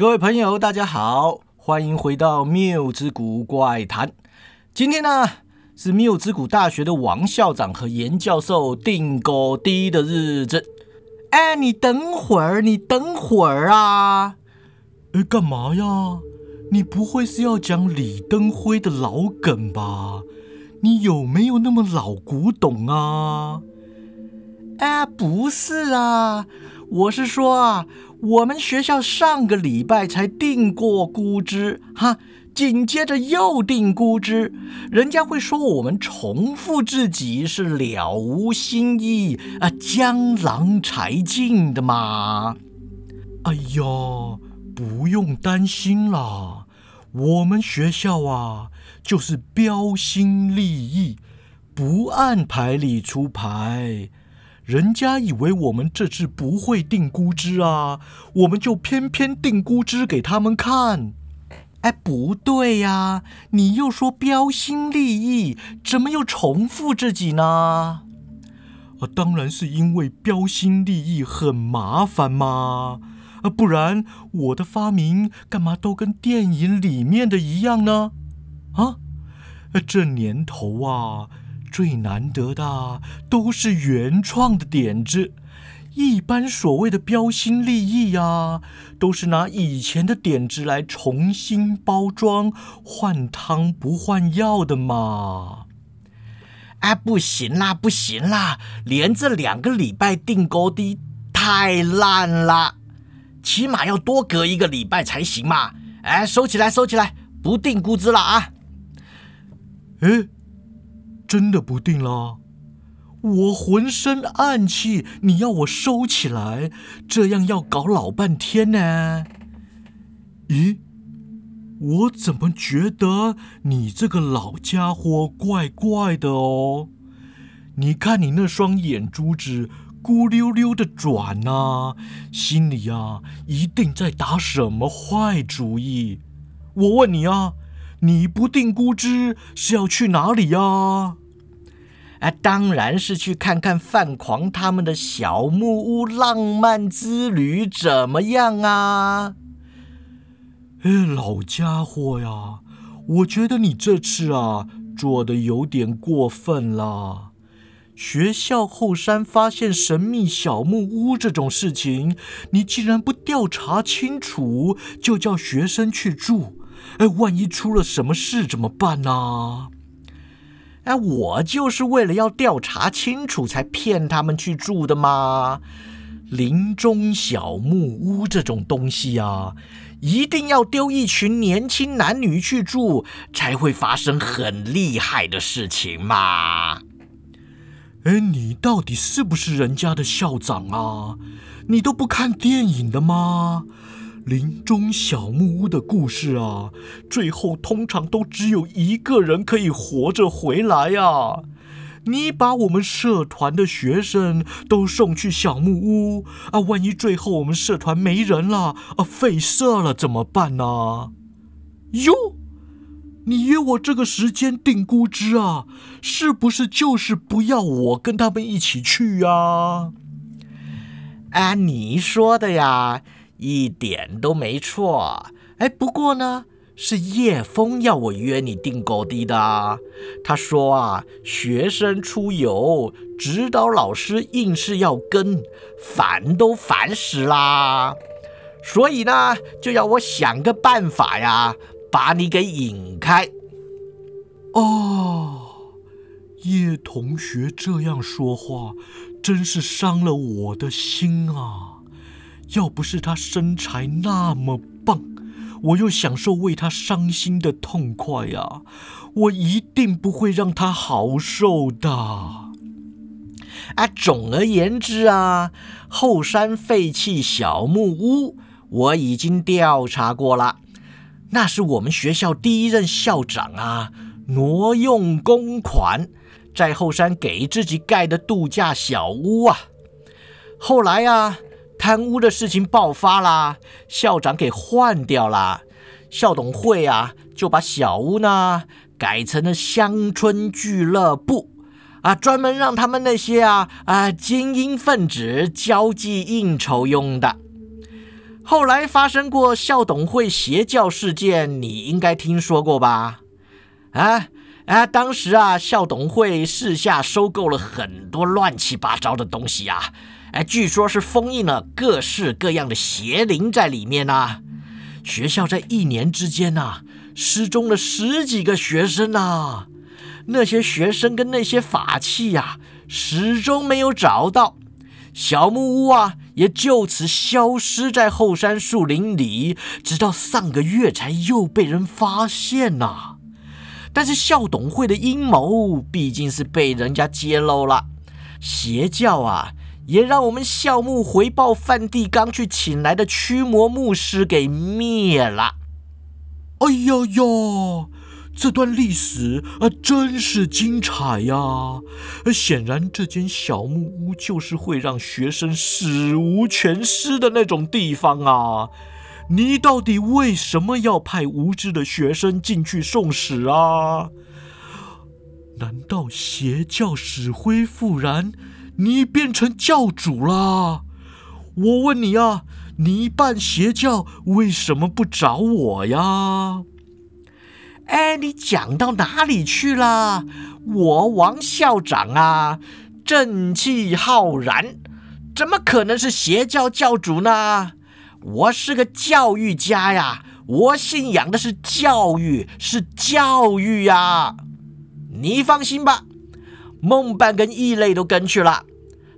各位朋友，大家好，欢迎回到谬之谷怪谈。今天呢是谬之谷大学的王校长和严教授定高低的日子。哎，你等会儿，你等会儿啊！哎，干嘛呀？你不会是要讲李登辉的老梗吧？你有没有那么老古董啊？哎，不是啊，我是说啊。我们学校上个礼拜才定过估值，哈，紧接着又定估值，人家会说我们重复自己是了无新意啊，江郎才尽的嘛。哎呀，不用担心啦，我们学校啊，就是标新立异，不按牌理出牌。人家以为我们这次不会定估值啊，我们就偏偏定估值给他们看。哎，不对呀，你又说标新立异，怎么又重复自己呢？啊，当然是因为标新立异很麻烦嘛。啊，不然我的发明干嘛都跟电影里面的一样呢？啊，这年头啊。最难得的都是原创的点子，一般所谓的标新立异呀，都是拿以前的点子来重新包装，换汤不换药的嘛。哎，不行啦，不行啦，连着两个礼拜定高低太烂了，起码要多隔一个礼拜才行嘛。哎，收起来，收起来，不定估值了啊。哎。真的不定了，我浑身暗器，你要我收起来，这样要搞老半天呢。咦，我怎么觉得你这个老家伙怪怪的哦？你看你那双眼珠子咕溜溜的转呐，心里呀一定在打什么坏主意。我问你啊，你不定估值是要去哪里呀？啊，啊当然是去看看范狂他们的小木屋浪漫之旅怎么样啊？哎，老家伙呀，我觉得你这次啊做的有点过分了。学校后山发现神秘小木屋这种事情，你竟然不调查清楚就叫学生去住，哎，万一出了什么事怎么办呢？哎，我就是为了要调查清楚，才骗他们去住的嘛。林中小木屋这种东西啊，一定要丢一群年轻男女去住，才会发生很厉害的事情嘛。哎，你到底是不是人家的校长啊？你都不看电影的吗？林中小木屋的故事啊，最后通常都只有一个人可以活着回来呀。你把我们社团的学生都送去小木屋啊，万一最后我们社团没人了啊，废社了怎么办呢？哟，你约我这个时间定估值啊，是不是就是不要我跟他们一起去呀？啊，你说的呀。一点都没错，哎，不过呢，是叶枫要我约你订购的的。他说啊，学生出游，指导老师硬是要跟，烦都烦死啦。所以呢，就要我想个办法呀，把你给引开。哦，叶同学这样说话，真是伤了我的心啊。要不是他身材那么棒，我又享受为他伤心的痛快呀，我一定不会让他好受的。啊，总而言之啊，后山废弃小木屋我已经调查过了，那是我们学校第一任校长啊挪用公款，在后山给自己盖的度假小屋啊，后来啊。贪污的事情爆发啦，校长给换掉了，校董会啊就把小屋呢改成了乡村俱乐部，啊，专门让他们那些啊啊精英分子交际应酬用的。后来发生过校董会邪教事件，你应该听说过吧？啊啊！当时啊，校董会私下收购了很多乱七八糟的东西啊，哎，据说是封印了各式各样的邪灵在里面呐。学校在一年之间呐，失踪了十几个学生呐。那些学生跟那些法器呀，始终没有找到。小木屋啊，也就此消失在后山树林里，直到上个月才又被人发现呐。但是校董会的阴谋毕竟是被人家揭露了，邪教啊，也让我们校牧回报范蒂刚去请来的驱魔牧师给灭了。哎呀呀！这段历史啊，真是精彩呀！显然，这间小木屋就是会让学生死无全尸的那种地方啊！你到底为什么要派无知的学生进去送死啊？难道邪教死灰复燃，你变成教主啦？我问你啊，你办邪教为什么不找我呀？哎，你讲到哪里去了？我王校长啊，正气浩然，怎么可能是邪教教主呢？我是个教育家呀，我信仰的是教育，是教育呀。你放心吧，梦伴跟异类都跟去了，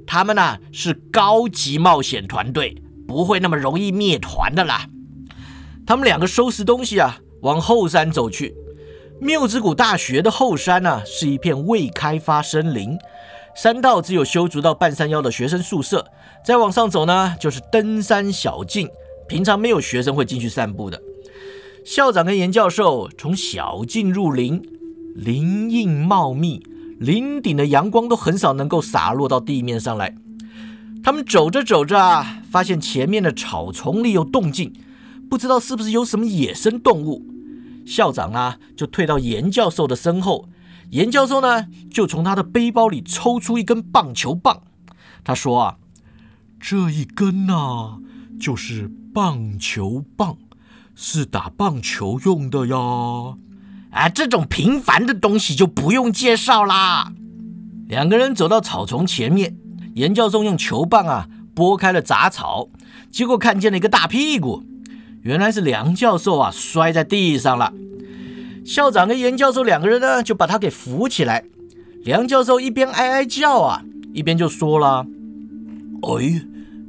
他们呢是高级冒险团队，不会那么容易灭团的啦。他们两个收拾东西啊，往后山走去。缪之谷大学的后山呢，是一片未开发森林，山道只有修筑到半山腰的学生宿舍。再往上走呢，就是登山小径，平常没有学生会进去散步的。校长跟严教授从小径入林，林荫茂密，林顶的阳光都很少能够洒落到地面上来。他们走着走着啊，发现前面的草丛里有动静，不知道是不是有什么野生动物。校长啊，就退到严教授的身后。严教授呢，就从他的背包里抽出一根棒球棒。他说：“啊，这一根呢，就是棒球棒，是打棒球用的呀。啊，这种平凡的东西就不用介绍啦。”两个人走到草丛前面，严教授用球棒啊拨开了杂草，结果看见了一个大屁股。原来是梁教授啊，摔在地上了。校长跟严教授两个人呢，就把他给扶起来。梁教授一边哀哀叫啊，一边就说了：“哎，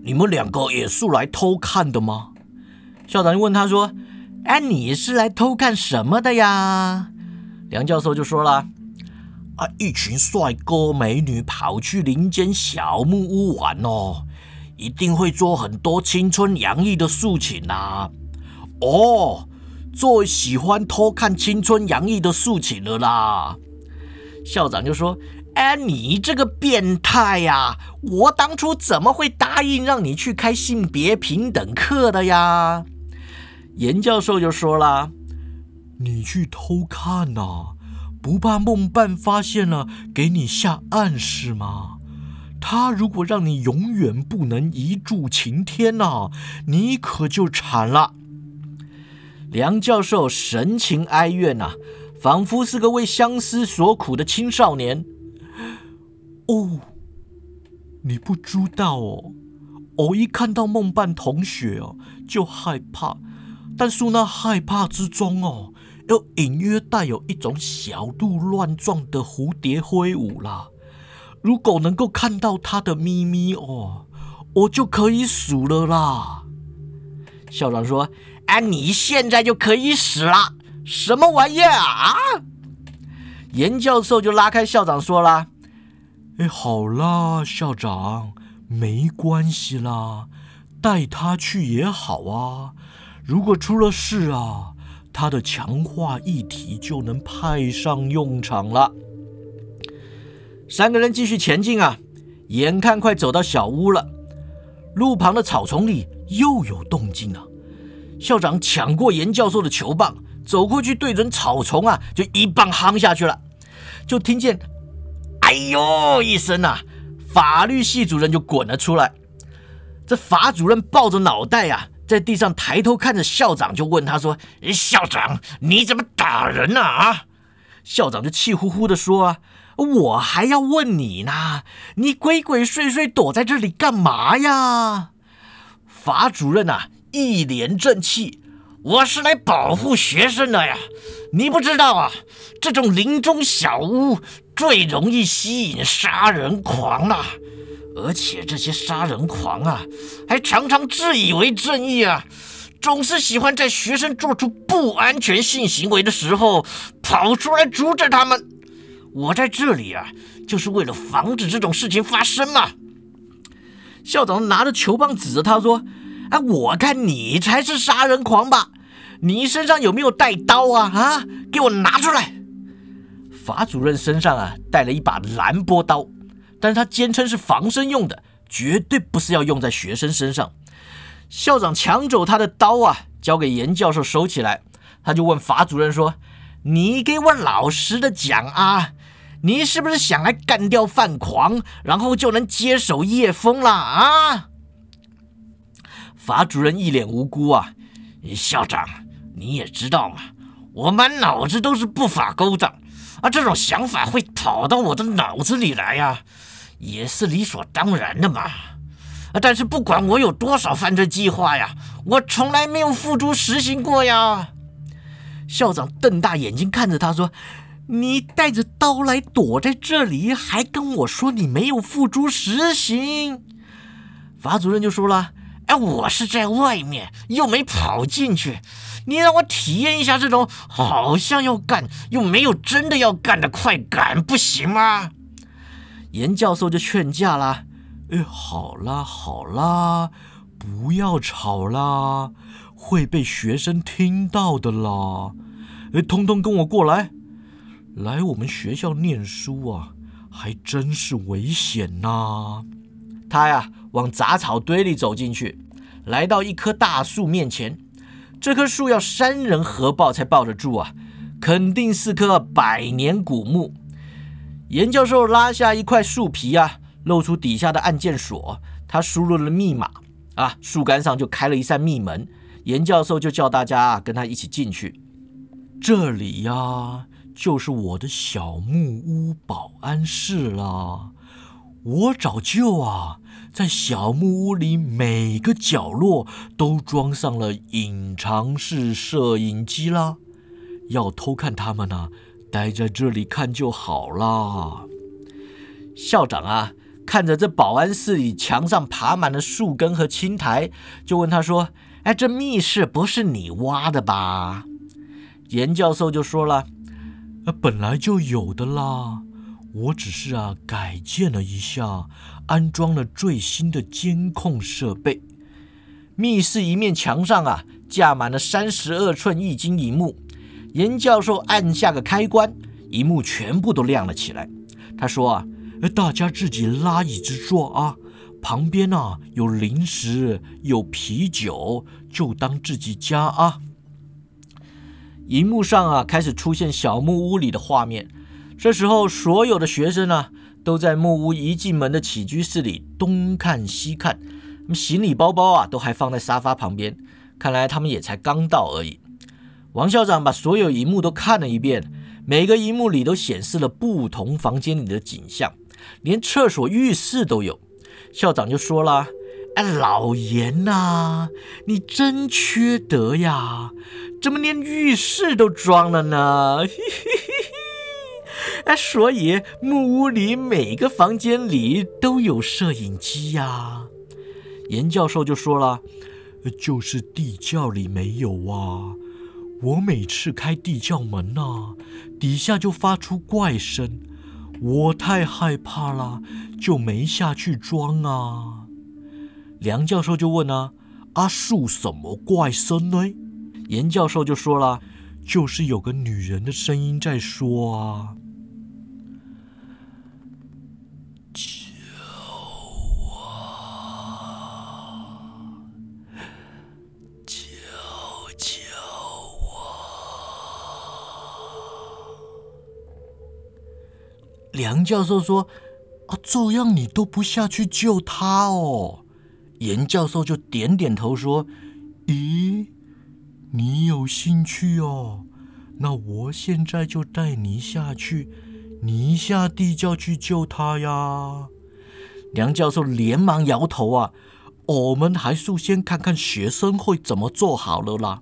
你们两个也是来偷看的吗？”校长就问他说：“哎，你是来偷看什么的呀？”梁教授就说了：“啊，一群帅哥美女跑去林间小木屋玩哦，一定会做很多青春洋溢的事情呐。”哦，最喜欢偷看青春洋溢的事情了啦！校长就说：“哎，你这个变态呀！我当初怎么会答应让你去开性别平等课的呀？”严教授就说啦：“你去偷看呐，不怕梦伴发现了给你下暗示吗？他如果让你永远不能一柱擎天呐，你可就惨了。”梁教授神情哀怨呐，仿佛是个为相思所苦的青少年。哦，你不知道哦，我一看到梦伴同学哦，就害怕。但是那害怕之中哦，又隐约带有一种小鹿乱撞的蝴蝶挥舞啦。如果能够看到他的咪咪哦，我就可以数了啦。校长说。哎，你现在就可以死了！什么玩意儿啊？严教授就拉开校长说了：“哎，好啦，校长，没关系啦，带他去也好啊。如果出了事啊，他的强化一体就能派上用场了。”三个人继续前进啊，眼看快走到小屋了，路旁的草丛里又有动静了。校长抢过严教授的球棒，走过去对准草丛啊，就一棒夯下去了。就听见“哎呦”一声啊，法律系主任就滚了出来。这法主任抱着脑袋啊，在地上抬头看着校长，就问他说：“校长，你怎么打人呢？”啊，校长就气呼呼的说：“啊，我还要问你呢，你鬼鬼祟祟躲在这里干嘛呀？”法主任啊，一脸正气：“我是来保护学生的呀，你不知道啊，这种林中小屋最容易吸引杀人狂了。”而且这些杀人狂啊，还常常自以为正义啊，总是喜欢在学生做出不安全性行为的时候跑出来阻止他们。我在这里啊，就是为了防止这种事情发生嘛。校长拿着球棒指着他说：“哎，我看你才是杀人狂吧？你身上有没有带刀啊？啊，给我拿出来！”法主任身上啊，带了一把蓝波刀。但是他坚称是防身用的，绝对不是要用在学生身上。校长抢走他的刀啊，交给严教授收起来。他就问法主任说：“你给我老实的讲啊，你是不是想来干掉范狂，然后就能接手叶枫了啊？”法主任一脸无辜啊，校长你也知道嘛，我满脑子都是不法勾当啊，这种想法会跑到我的脑子里来呀。也是理所当然的嘛，但是不管我有多少犯罪计划呀，我从来没有付诸实行过呀。校长瞪大眼睛看着他说：“你带着刀来躲在这里，还跟我说你没有付诸实行？”法主任就说了：“哎，我是在外面，又没跑进去，你让我体验一下这种好像要干又没有真的要干的快感，不行吗？”严教授就劝架啦：“哎，好啦好啦，不要吵啦，会被学生听到的啦。哎，通通跟我过来，来我们学校念书啊，还真是危险呐。”他呀，往杂草堆里走进去，来到一棵大树面前。这棵树要三人合抱才抱得住啊，肯定是棵百年古木。严教授拉下一块树皮啊，露出底下的按键锁。他输入了密码啊，树干上就开了一扇密门。严教授就叫大家跟他一起进去。这里呀，就是我的小木屋保安室了。我早就啊，在小木屋里每个角落都装上了隐藏式摄影机啦。要偷看他们呢。待在这里看就好啦。校长啊，看着这保安室里墙上爬满了树根和青苔，就问他说：“哎，这密室不是你挖的吧？”严教授就说了：“呃，本来就有的啦，我只是啊改建了一下，安装了最新的监控设备。密室一面墙上啊架满了三十二寸液晶荧幕。”严教授按下个开关，荧幕全部都亮了起来。他说：“啊，大家自己拉椅子坐啊，旁边啊有零食，有啤酒，就当自己家啊。”荧幕上啊开始出现小木屋里的画面。这时候，所有的学生呢都在木屋一进门的起居室里东看西看，行李包包啊都还放在沙发旁边。看来他们也才刚到而已。王校长把所有荧幕都看了一遍，每个荧幕里都显示了不同房间里的景象，连厕所、浴室都有。校长就说了：“哎，老严呐，你真缺德呀！怎么连浴室都装了呢？” 哎，所以木屋里每个房间里都有摄影机呀。严教授就说了：“就是地窖里没有啊。”我每次开地窖门呐，底下就发出怪声，我太害怕了，就没下去装啊。梁教授就问啊：“阿树什么怪声呢？”严教授就说了：“就是有个女人的声音在说啊。”梁教授说：“啊，这样你都不下去救他哦？”严教授就点点头说：“咦，你有兴趣哦？那我现在就带你下去，你下地窖去救他呀。梁教授连忙摇头啊，我们还是先看看学生会怎么做好了啦。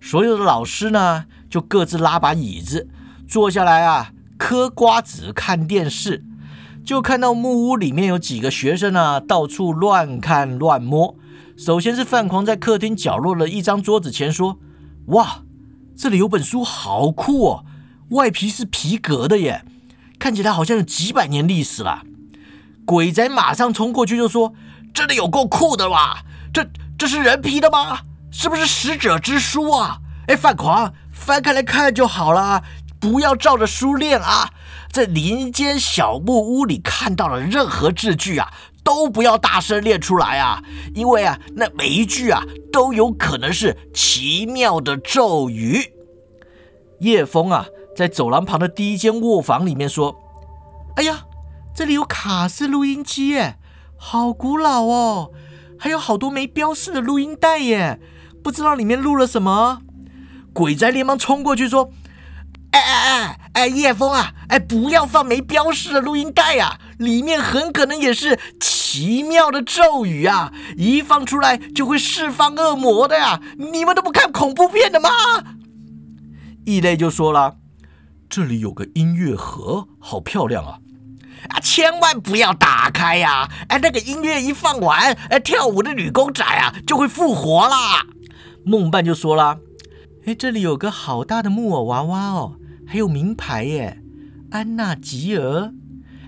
所有的老师呢，就各自拉把椅子坐下来啊，嗑瓜子看电视。就看到木屋里面有几个学生啊，到处乱看乱摸。首先是范狂在客厅角落的一张桌子前说：“哇，这里有本书，好酷哦！外皮是皮革的耶，看起来好像有几百年历史了。”鬼仔马上冲过去就说：“这里有够酷的吧？这这是人皮的吗？是不是使者之书啊？”哎，范狂，翻开来看就好了，不要照着书念啊！在林间小木屋里看到了任何字句啊，都不要大声念出来啊，因为啊，那每一句啊都有可能是奇妙的咒语。叶枫啊，在走廊旁的第一间卧房里面说：“哎呀，这里有卡式录音机耶，好古老哦，还有好多没标示的录音带耶，不知道里面录了什么。”鬼仔连忙冲过去说。哎哎哎哎，叶枫啊，哎，不要放没标识的录音带呀，里面很可能也是奇妙的咒语啊，一放出来就会释放恶魔的呀，你们都不看恐怖片的吗？异类就说了，这里有个音乐盒，好漂亮啊，啊，千万不要打开呀，哎，那个音乐一放完，哎，跳舞的女公仔啊就会复活啦。梦伴就说了，哎，这里有个好大的木偶娃娃哦。还有名牌耶，安娜吉尔，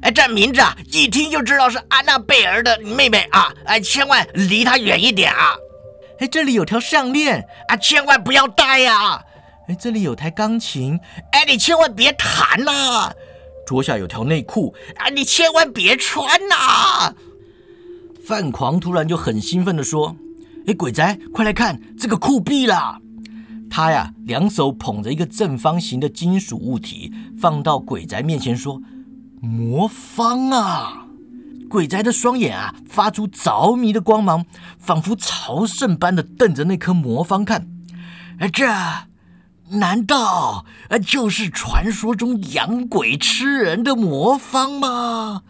哎，这名字啊，一听就知道是安娜贝尔的妹妹啊，哎，千万离她远一点啊！哎，这里有条项链啊，千万不要戴呀！哎，这里有台钢琴，哎，你千万别弹呐！桌下有条内裤啊，你千万别穿呐！范狂突然就很兴奋的说：“哎，鬼仔，快来看这个酷毙了！”他呀，两手捧着一个正方形的金属物体，放到鬼宅面前说：“魔方啊！”鬼宅的双眼啊，发出着迷的光芒，仿佛朝圣般的瞪着那颗魔方看。这难道就是传说中养鬼吃人的魔方吗？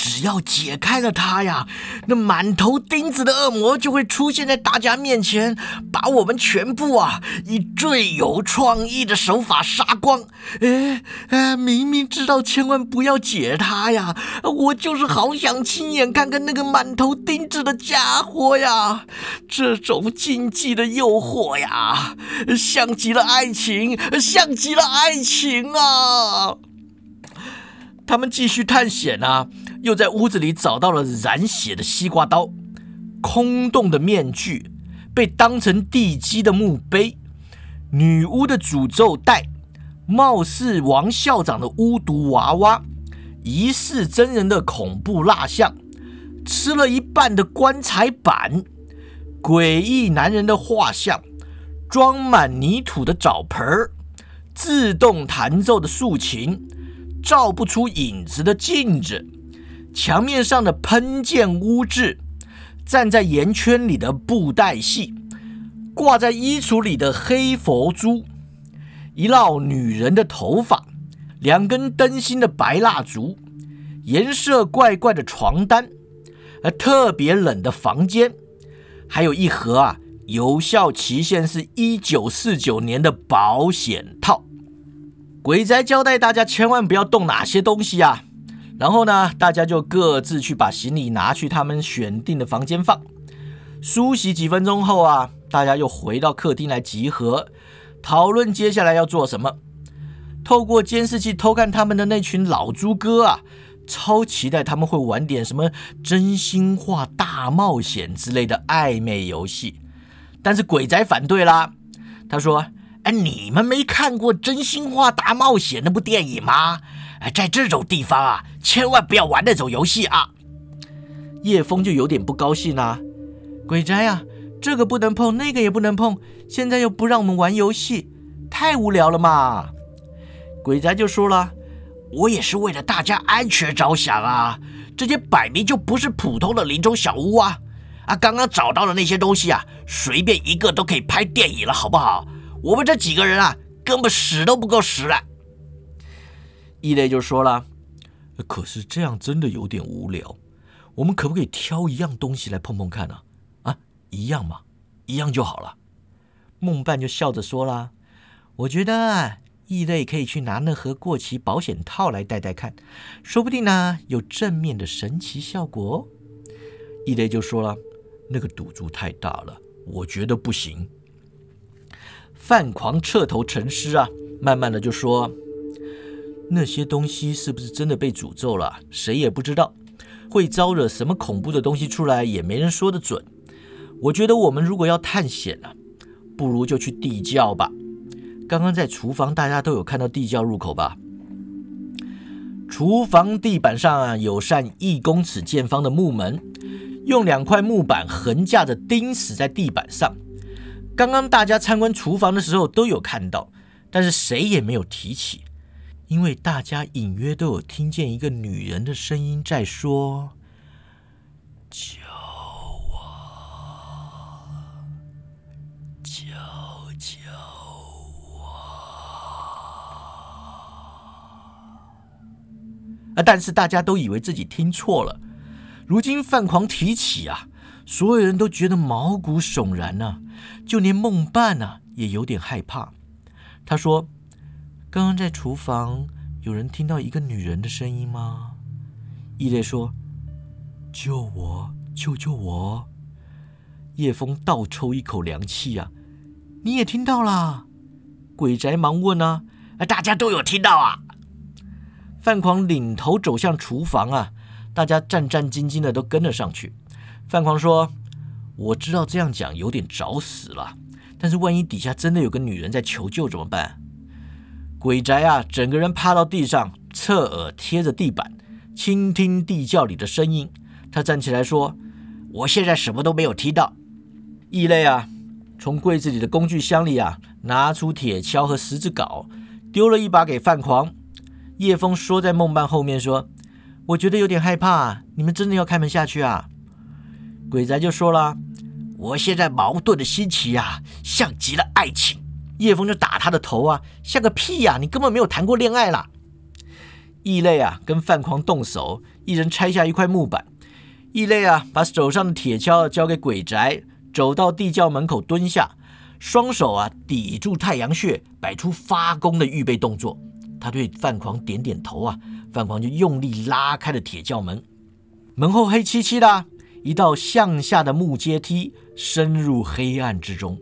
只要解开了它呀，那满头钉子的恶魔就会出现在大家面前，把我们全部啊以最有创意的手法杀光。哎哎，明明知道千万不要解它呀，我就是好想亲眼看看那个满头钉子的家伙呀！这种禁忌的诱惑呀，像极了爱情，像极了爱情啊！他们继续探险啊。又在屋子里找到了染血的西瓜刀、空洞的面具、被当成地基的墓碑、女巫的诅咒带、貌似王校长的巫毒娃娃、疑似真人的恐怖蜡像、吃了一半的棺材板、诡异男人的画像、装满泥土的澡盆、自动弹奏的竖琴、照不出影子的镜子。墙面上的喷溅污渍，站在圆圈里的布袋戏，挂在衣橱里的黑佛珠，一绕女人的头发，两根灯芯的白蜡烛，颜色怪怪的床单，而特别冷的房间，还有一盒啊，有效期限是一九四九年的保险套。鬼宅交代大家千万不要动哪些东西啊！然后呢，大家就各自去把行李拿去他们选定的房间放。梳洗几分钟后啊，大家又回到客厅来集合，讨论接下来要做什么。透过监视器偷看他们的那群老猪哥啊，超期待他们会玩点什么真心话大冒险之类的暧昧游戏。但是鬼仔反对啦，他说：“哎，你们没看过《真心话大冒险》那部电影吗？”哎，在这种地方啊，千万不要玩那种游戏啊！叶枫就有点不高兴啦。鬼宅啊，这个不能碰，那个也不能碰，现在又不让我们玩游戏，太无聊了嘛！鬼宅就说了：“我也是为了大家安全着想啊，这些摆明就不是普通的林中小屋啊！啊，刚刚找到的那些东西啊，随便一个都可以拍电影了，好不好？我们这几个人啊，根本屎都不够使了。异类就说了：“可是这样真的有点无聊，我们可不可以挑一样东西来碰碰看呢？啊，一样嘛，一样就好了。”梦伴就笑着说了：“我觉得异类可以去拿那盒过期保险套来戴戴看，说不定呢有正面的神奇效果哦。”异类就说了：“那个赌注太大了，我觉得不行。”范狂彻头沉思啊，慢慢的就说：“那些东西是不是真的被诅咒了？谁也不知道，会招惹什么恐怖的东西出来，也没人说得准。我觉得我们如果要探险啊，不如就去地窖吧。刚刚在厨房，大家都有看到地窖入口吧？厨房地板上啊，有扇一公尺见方的木门，用两块木板横架着钉死在地板上。刚刚大家参观厨房的时候都有看到，但是谁也没有提起，因为大家隐约都有听见一个女人的声音在说：“救我，救救我！”啊。”但是大家都以为自己听错了。如今范狂提起啊，所有人都觉得毛骨悚然呢，就连梦伴呢也有点害怕。他说：“刚刚在厨房有人听到一个女人的声音吗？”异类说：“救我，救救我！”叶枫倒抽一口凉气啊，你也听到啦？鬼宅忙问啊：“大家都有听到啊？”范狂领头走向厨房啊，大家战战兢兢的都跟了上去。范狂说：“我知道这样讲有点找死了，但是万一底下真的有个女人在求救怎么办？”鬼宅啊，整个人趴到地上，侧耳贴着地板，倾听地窖里的声音。他站起来说：“我现在什么都没有听到。”异类啊，从柜子里的工具箱里啊，拿出铁锹和十字镐，丢了一把给范狂。叶枫缩在梦伴后面说：“我觉得有点害怕，你们真的要开门下去啊？”鬼宅就说了：“我现在矛盾的心情啊，像极了爱情。”叶枫就打他的头啊，像个屁呀！你根本没有谈过恋爱啦！异类啊，跟范狂动手，一人拆下一块木板。异类啊，把手上的铁锹交给鬼宅，走到地窖门口蹲下，双手啊抵住太阳穴，摆出发功的预备动作。他对范狂点点头啊，范狂就用力拉开了铁教门，门后黑漆漆的，一道向下的木阶梯深入黑暗之中。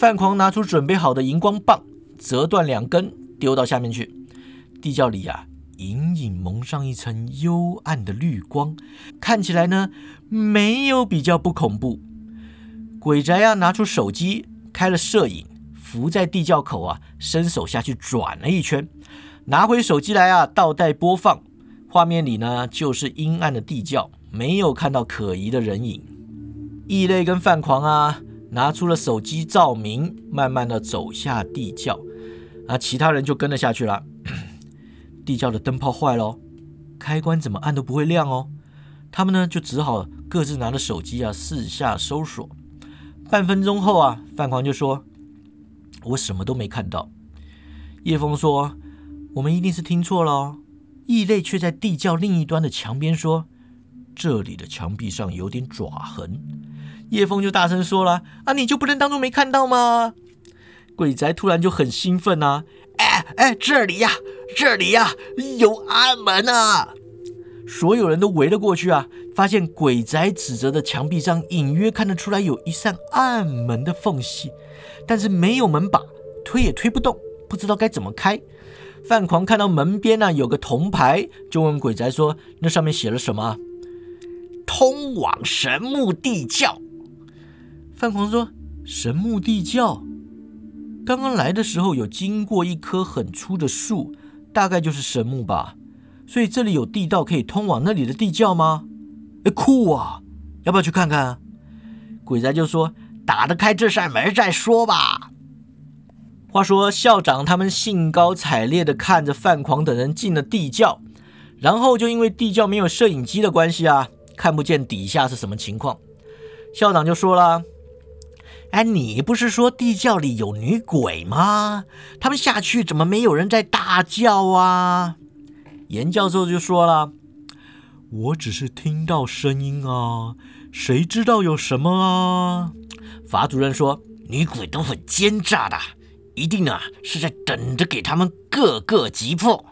范狂拿出准备好的荧光棒，折断两根，丢到下面去。地窖里啊，隐隐蒙上一层幽暗的绿光，看起来呢，没有比较不恐怖。鬼宅啊，拿出手机开了摄影。伏在地窖口啊，伸手下去转了一圈，拿回手机来啊，倒带播放。画面里呢，就是阴暗的地窖，没有看到可疑的人影。异类跟范狂啊，拿出了手机照明，慢慢的走下地窖。啊，其他人就跟了下去了。地窖的灯泡坏了，开关怎么按都不会亮哦。他们呢，就只好各自拿着手机啊，四下搜索。半分钟后啊，范狂就说。我什么都没看到。叶枫说：“我们一定是听错了。”哦异类却在地窖另一端的墙边说：“这里的墙壁上有点爪痕。”叶枫就大声说了：“啊，你就不能当做没看到吗？”鬼宅突然就很兴奋啊！哎哎，这里呀，这里呀，有暗门啊！所有人都围了过去啊，发现鬼宅指着的墙壁上隐约看得出来有一扇暗门的缝隙。但是没有门把，推也推不动，不知道该怎么开。范狂看到门边呢有个铜牌，就问鬼宅说：“那上面写了什么？”“通往神木地窖。”范狂说：“神木地窖？刚刚来的时候有经过一棵很粗的树，大概就是神木吧。所以这里有地道可以通往那里的地窖吗？”“哎，酷啊！要不要去看看？”鬼宅就说。打得开这扇门再说吧。话说校长他们兴高采烈地看着范狂等人进了地窖，然后就因为地窖没有摄影机的关系啊，看不见底下是什么情况。校长就说了：“哎，你不是说地窖里有女鬼吗？他们下去怎么没有人在大叫啊？”严教授就说了：“我只是听到声音啊，谁知道有什么啊？”法主任说：“女鬼都很奸诈的，一定啊是在等着给他们各个击破。”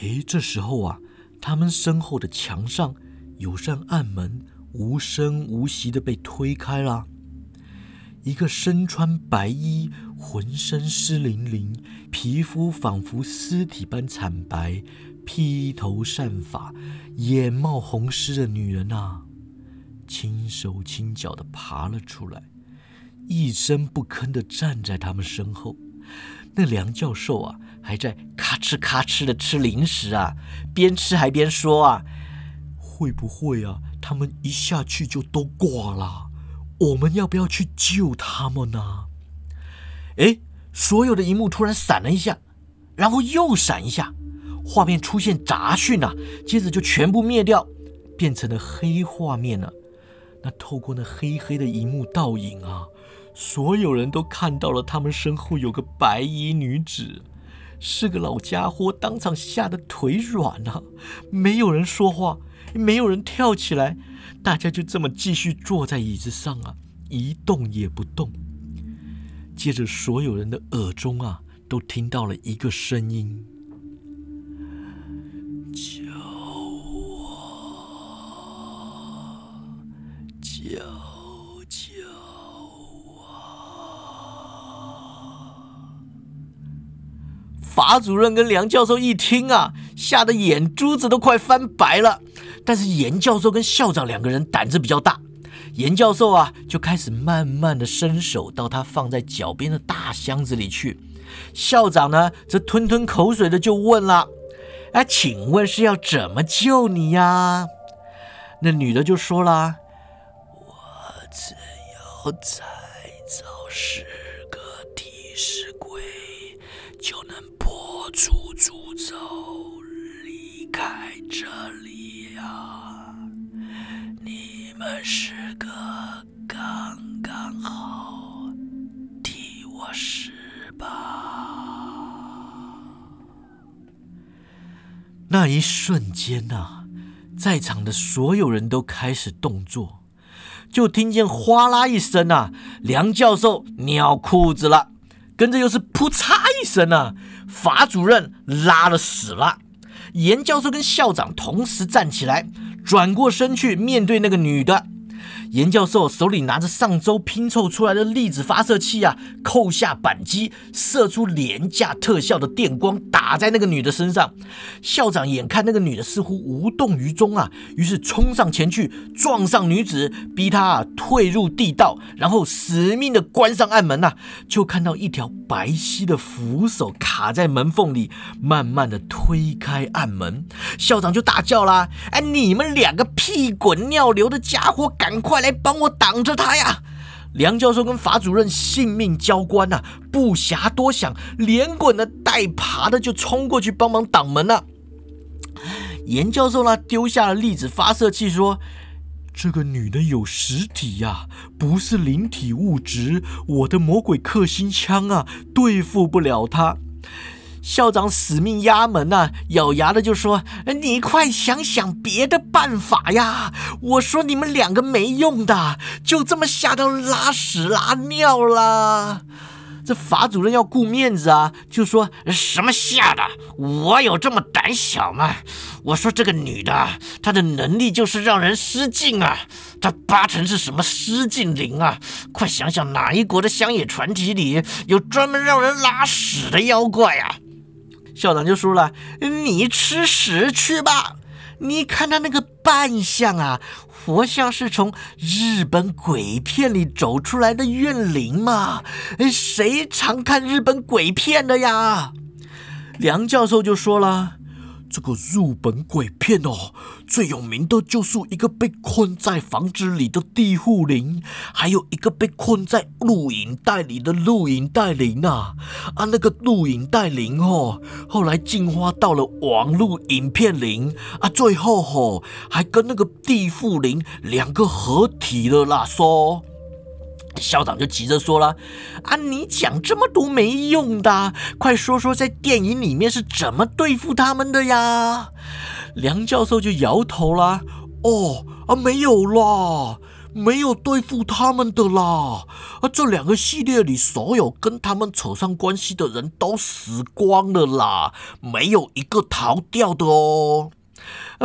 哎，这时候啊，他们身后的墙上有扇暗门。无声无息的被推开了，一个身穿白衣、浑身湿淋淋、皮肤仿佛尸体般惨白、披头散发、眼冒红丝的女人啊，轻手轻脚的爬了出来，一声不吭的站在他们身后。那梁教授啊，还在咔哧咔哧的吃零食啊，边吃还边说啊：“会不会啊？”他们一下去就都挂了，我们要不要去救他们呢？哎，所有的荧幕突然闪了一下，然后又闪一下，画面出现杂讯啊，接着就全部灭掉，变成了黑画面了。那透过那黑黑的荧幕倒影啊，所有人都看到了他们身后有个白衣女子，是个老家伙，当场吓得腿软了，没有人说话。没有人跳起来，大家就这么继续坐在椅子上啊，一动也不动。接着，所有人的耳中啊，都听到了一个声音：“救我！救救我！”法主任跟梁教授一听啊，吓得眼珠子都快翻白了。但是严教授跟校长两个人胆子比较大，严教授啊就开始慢慢的伸手到他放在脚边的大箱子里去，校长呢则吞吞口水的就问了：“哎，请问是要怎么救你呀？”那女的就说了：“我只要再找十个替死鬼，就能这里呀，你。”们十个刚刚好，替我死吧！那一瞬间呐，在场的所有人都开始动作，就听见哗啦一声呐，梁教授尿裤子了，跟着又是扑嚓一声呐，法主任拉了屎了，严教授跟校长同时站起来。转过身去面对那个女的，严教授手里拿着上周拼凑出来的粒子发射器啊，扣下扳机，射出廉价特效的电光，打在那个女的身上。校长眼看那个女的似乎无动于衷啊，于是冲上前去撞上女子，逼她啊退入地道，然后死命的关上暗门呐，就看到一条白皙的扶手卡在门缝里，慢慢的推开暗门。校长就大叫啦：“哎，你们！”两个屁滚尿流的家伙，赶快来帮我挡着他呀！梁教授跟法主任性命交关呐，不暇多想，连滚的带爬的就冲过去帮忙挡门了。严教授呢，丢下了粒子发射器，说：“这个女的有实体呀，不是灵体物质，我的魔鬼克星枪啊，对付不了她。”校长死命压门呐，咬牙的就说：“你快想想别的办法呀！我说你们两个没用的，就这么吓到拉屎拉尿了。”这法主任要顾面子啊，就说：“什么吓的？我有这么胆小吗？我说这个女的，她的能力就是让人失禁啊，她八成是什么失禁灵啊！快想想哪一国的乡野传奇里有专门让人拉屎的妖怪啊？”校长就说了：“你吃屎去吧！你看他那个扮相啊，活像是从日本鬼片里走出来的怨灵嘛！谁常看日本鬼片的呀？”梁教授就说了：“这个日本鬼片哦，最有名的就是一个被困在房子里的地护灵，还有一个被困在录影带里的录影带灵啊啊！那个录影带灵哦，后来进化到了网络影片灵啊，最后吼还跟那个地缚灵两个合体了啦，说。校长就急着说了：“啊，你讲这么多没用的，快说说在电影里面是怎么对付他们的呀？”梁教授就摇头啦：“哦，啊，没有啦，没有对付他们的啦。啊，这两个系列里所有跟他们扯上关系的人都死光了啦，没有一个逃掉的哦。”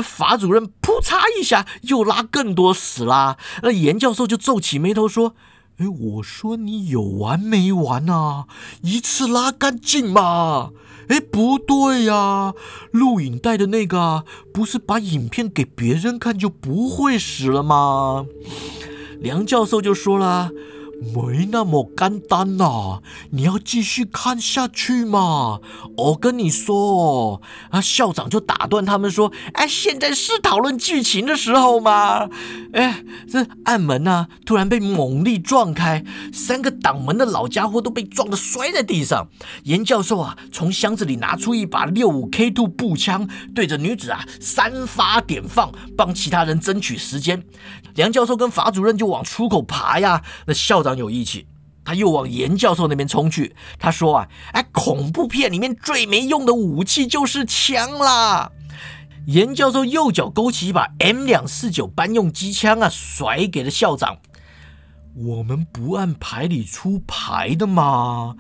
法主任扑嚓一下又拉更多屎啦。那严教授就皱起眉头说。哎，我说你有完没完啊？一次拉干净嘛！哎，不对呀，录影带的那个不是把影片给别人看就不会死了吗？梁教授就说了。没那么简单呐！你要继续看下去嘛！我跟你说，啊，校长就打断他们说：“哎，现在是讨论剧情的时候吗？”哎，这暗门呢，突然被猛力撞开，三个挡门的老家伙都被撞得摔在地上。严教授啊，从箱子里拿出一把六五 K two 步枪，对着女子啊三发点放，帮其他人争取时间。梁教授跟法主任就往出口爬呀，那校长。长有义气，他又往严教授那边冲去。他说：“啊，哎，恐怖片里面最没用的武器就是枪啦！”严教授右脚勾起一把 M 两四九班用机枪啊，甩给了校长。我们不按牌理出牌的嘛，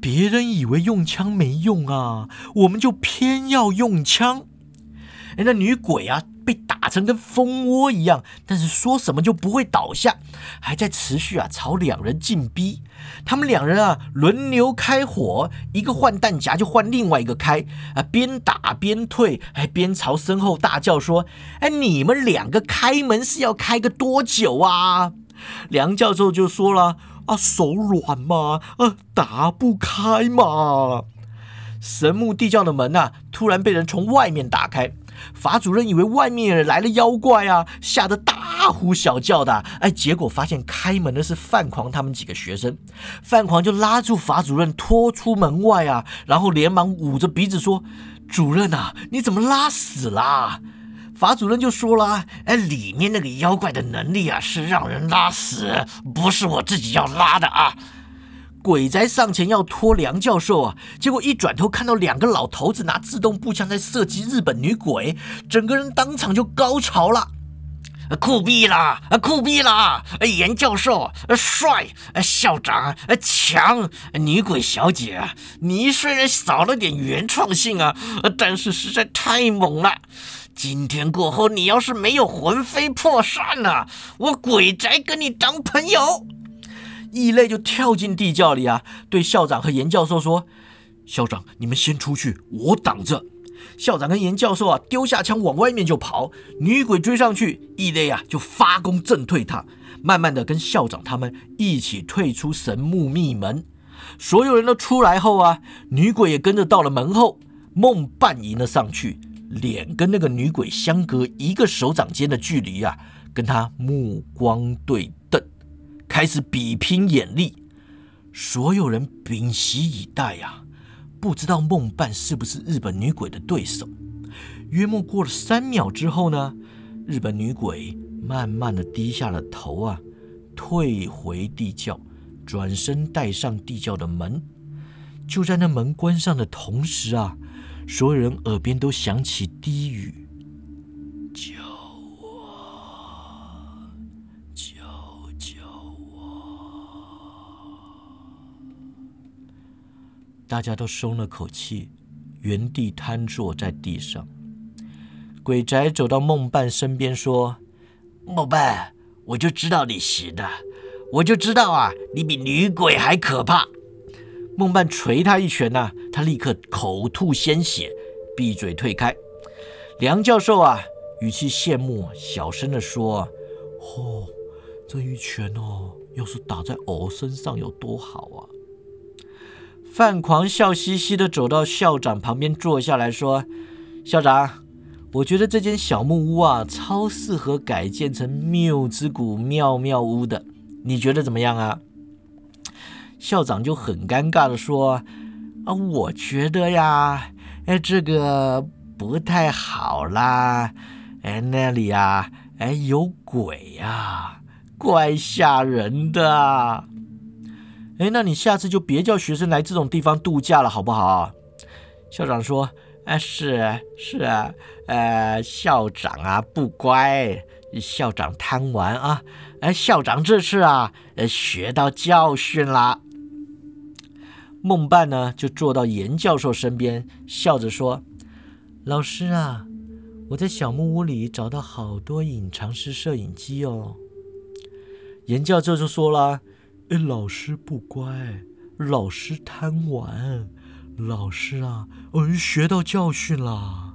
别人以为用枪没用啊，我们就偏要用枪。哎，那女鬼啊！被打成跟蜂窝一样，但是说什么就不会倒下，还在持续啊朝两人进逼。他们两人啊轮流开火，一个换弹夹就换另外一个开啊，边打边退，还边朝身后大叫说：“哎，你们两个开门是要开个多久啊？”梁教授就说了：“啊，手软嘛，啊，打不开嘛。”神木地窖的门啊，突然被人从外面打开。法主任以为外面来了妖怪啊，吓得大呼小叫的。哎，结果发现开门的是范狂他们几个学生。范狂就拉住法主任拖出门外啊，然后连忙捂着鼻子说：“主任啊，你怎么拉死啦？”法主任就说了：“哎，里面那个妖怪的能力啊，是让人拉屎，不是我自己要拉的啊。”鬼宅上前要拖梁教授啊，结果一转头看到两个老头子拿自动步枪在射击日本女鬼，整个人当场就高潮了，酷毙了，酷毙了！严教授帅，校长强，女鬼小姐，你虽然少了点原创性啊，但是实在太猛了。今天过后，你要是没有魂飞魄散了，我鬼宅跟你当朋友。异类就跳进地窖里啊，对校长和严教授说：“校长，你们先出去，我挡着。”校长跟严教授啊，丢下枪往外面就跑。女鬼追上去，异类啊就发功震退他，慢慢的跟校长他们一起退出神木密门。所有人都出来后啊，女鬼也跟着到了门后。梦半迎了上去，脸跟那个女鬼相隔一个手掌间的距离啊，跟他目光对。开始比拼眼力，所有人屏息以待呀，不知道梦伴是不是日本女鬼的对手。约莫过了三秒之后呢，日本女鬼慢慢的低下了头啊，退回地窖，转身带上地窖的门。就在那门关上的同时啊，所有人耳边都响起低语。大家都松了口气，原地瘫坐在地上。鬼宅走到梦伴身边说：“梦伴，我就知道你行的，我就知道啊，你比女鬼还可怕。”梦伴捶他一拳呐，他立刻口吐鲜血，闭嘴退开。梁教授啊，语气羡慕，小声的说：“哦，这一拳哦，要是打在偶身上有多好啊！”范狂笑嘻嘻的走到校长旁边坐下来说：“校长，我觉得这间小木屋啊，超适合改建成缪之谷妙妙屋的，你觉得怎么样啊？校长就很尴尬的说：“啊，我觉得呀，哎，这个不太好啦，哎，那里啊，哎，有鬼呀，怪吓人的。哎，那你下次就别叫学生来这种地方度假了，好不好？”校长说：“哎，是是啊，呃，校长啊不乖，校长贪玩啊，哎，校长这次啊，呃，学到教训啦。”梦半呢，就坐到严教授身边，笑着说：“老师啊，我在小木屋里找到好多隐藏式摄影机哦。”严教授就说了：“，哎老师不乖，老师贪玩，老师啊，嗯，学到教训啦。”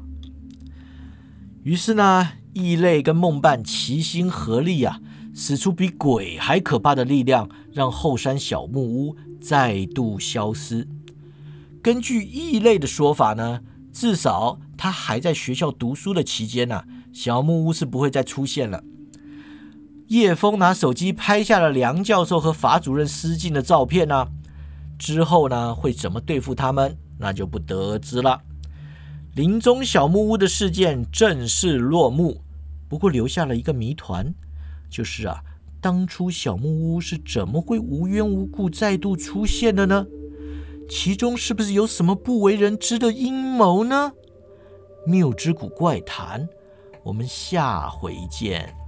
于是呢，异类跟梦伴齐心合力啊，使出比鬼还可怕的力量，让后山小木屋。再度消失。根据异类的说法呢，至少他还在学校读书的期间呢，小木屋是不会再出现了。叶枫拿手机拍下了梁教授和法主任失禁的照片呢，之后呢会怎么对付他们，那就不得而知了。林中小木屋的事件正式落幕，不过留下了一个谜团，就是啊。当初小木屋是怎么会无缘无故再度出现的呢？其中是不是有什么不为人知的阴谋呢？《谬之谷怪谈》，我们下回见。